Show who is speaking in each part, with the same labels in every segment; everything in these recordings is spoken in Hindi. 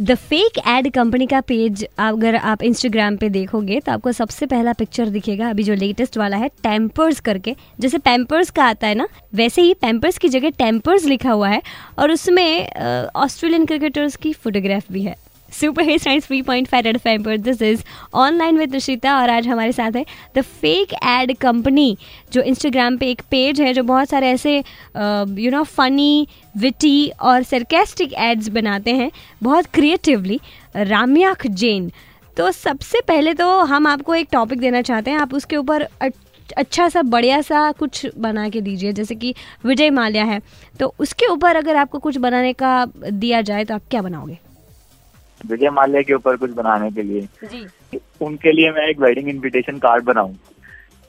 Speaker 1: द फेक एड कंपनी का पेज अगर आप इंस्टाग्राम पे देखोगे तो आपको सबसे पहला पिक्चर दिखेगा अभी जो लेटेस्ट वाला है टेम्पर्स करके। जैसे पेम्पर्स का आता है ना, वैसे ही पेम्पर्स की जगह टेम्पर्स लिखा हुआ है, और उसमें ऑस्ट्रेलियन क्रिकेटर्स की फोटोग्राफ भी है। Super hit science three point five ad five पर this is online with Nishita और आज हमारे साथ है द फेक एड कंपनी जो इंस्टाग्राम पे एक पेज है, जो बहुत सारे ऐसे यू नो फनी विटी और सरकेस्टिक एड्स बनाते हैं, बहुत क्रिएटिवली राम्याख जैन तो सबसे पहले तो हम आपको एक टॉपिक देना चाहते हैं। आप उसके ऊपर अच्छा सा, बढ़िया सा कुछ बना के दीजिए, जैसे कि विजय माल्या है। तो उसके ऊपर अगर आपको कुछ बनाने का दिया जाए तो आप क्या बनाओगे?
Speaker 2: विजय माल्या के ऊपर कुछ बनाने के लिए जी उनके लिए मैं एक वेडिंग इनविटेशन कार्ड बनाऊँ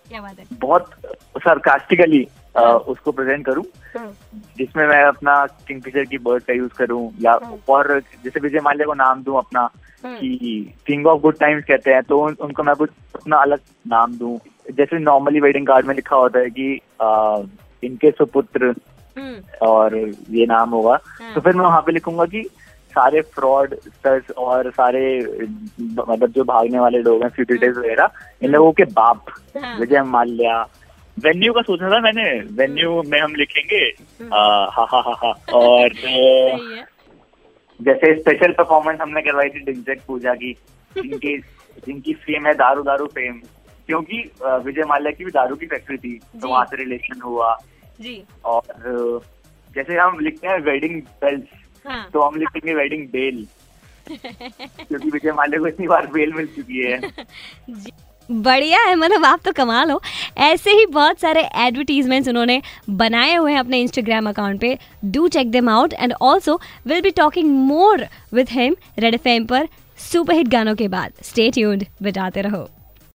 Speaker 2: क्या बात है बहुत सरकास्टिकली हाँ। उसको प्रेजेंट करूँ हाँ। जिसमें मैं अपना किंगफिशर की बर्ड का यूज़ करूँ या हाँ। और जैसे विजय माल्या को नाम दूँ अपना कि किंग ऑफ़ गुड टाइम्स कहते हैं तो उन, उनको मैं कुछ अपना अलग नाम दूँ जैसे नॉर्मली वेडिंग कार्ड में लिखा होता है कि आ, इनके सुपुत्र। और ये नाम होगा तो फिर मैं वहाँ पे लिखूँगा कि सारे फ्रॉड और सारे मतलब जो भागने वाले लोग हैं फ्यूटिटिव हम्म। वगैरह इन लोगों के बाप हाँ। विजय माल्या वेन्यू का सोचा था मैंने वेन्यू हम्म। में हम लिखेंगे। हा हा हा हा और जैसे स्पेशल परफॉर्मेंस हमने करवाई थी डिंजक पूजा की जिनकी जिनकी फेम है दारू दारू फेम क्योंकि विजय माल्या की भी दारू की फैक्ट्री थी तो वहाँ से रिलेशन हुआ जी और जैसे हम लिखते हैं वेडिंग बेल्ट हाँ. तो हम लिखेंगे वेडिंग बेल क्योंकि विजय माल्या को इतनी बार बेल मिल चुकी है।
Speaker 1: बढ़िया है मतलब आप तो कमाल हो। ऐसे ही बहुत सारे एडवर्टीजमेंट्स उन्होंने बनाए हुए हैं अपने इंस्टाग्राम अकाउंट पे। Do check them out and also will be talking more with him Red F पर सुपरहिट गानों के बाद। स्टे ट्यून्ड बिताते रहो।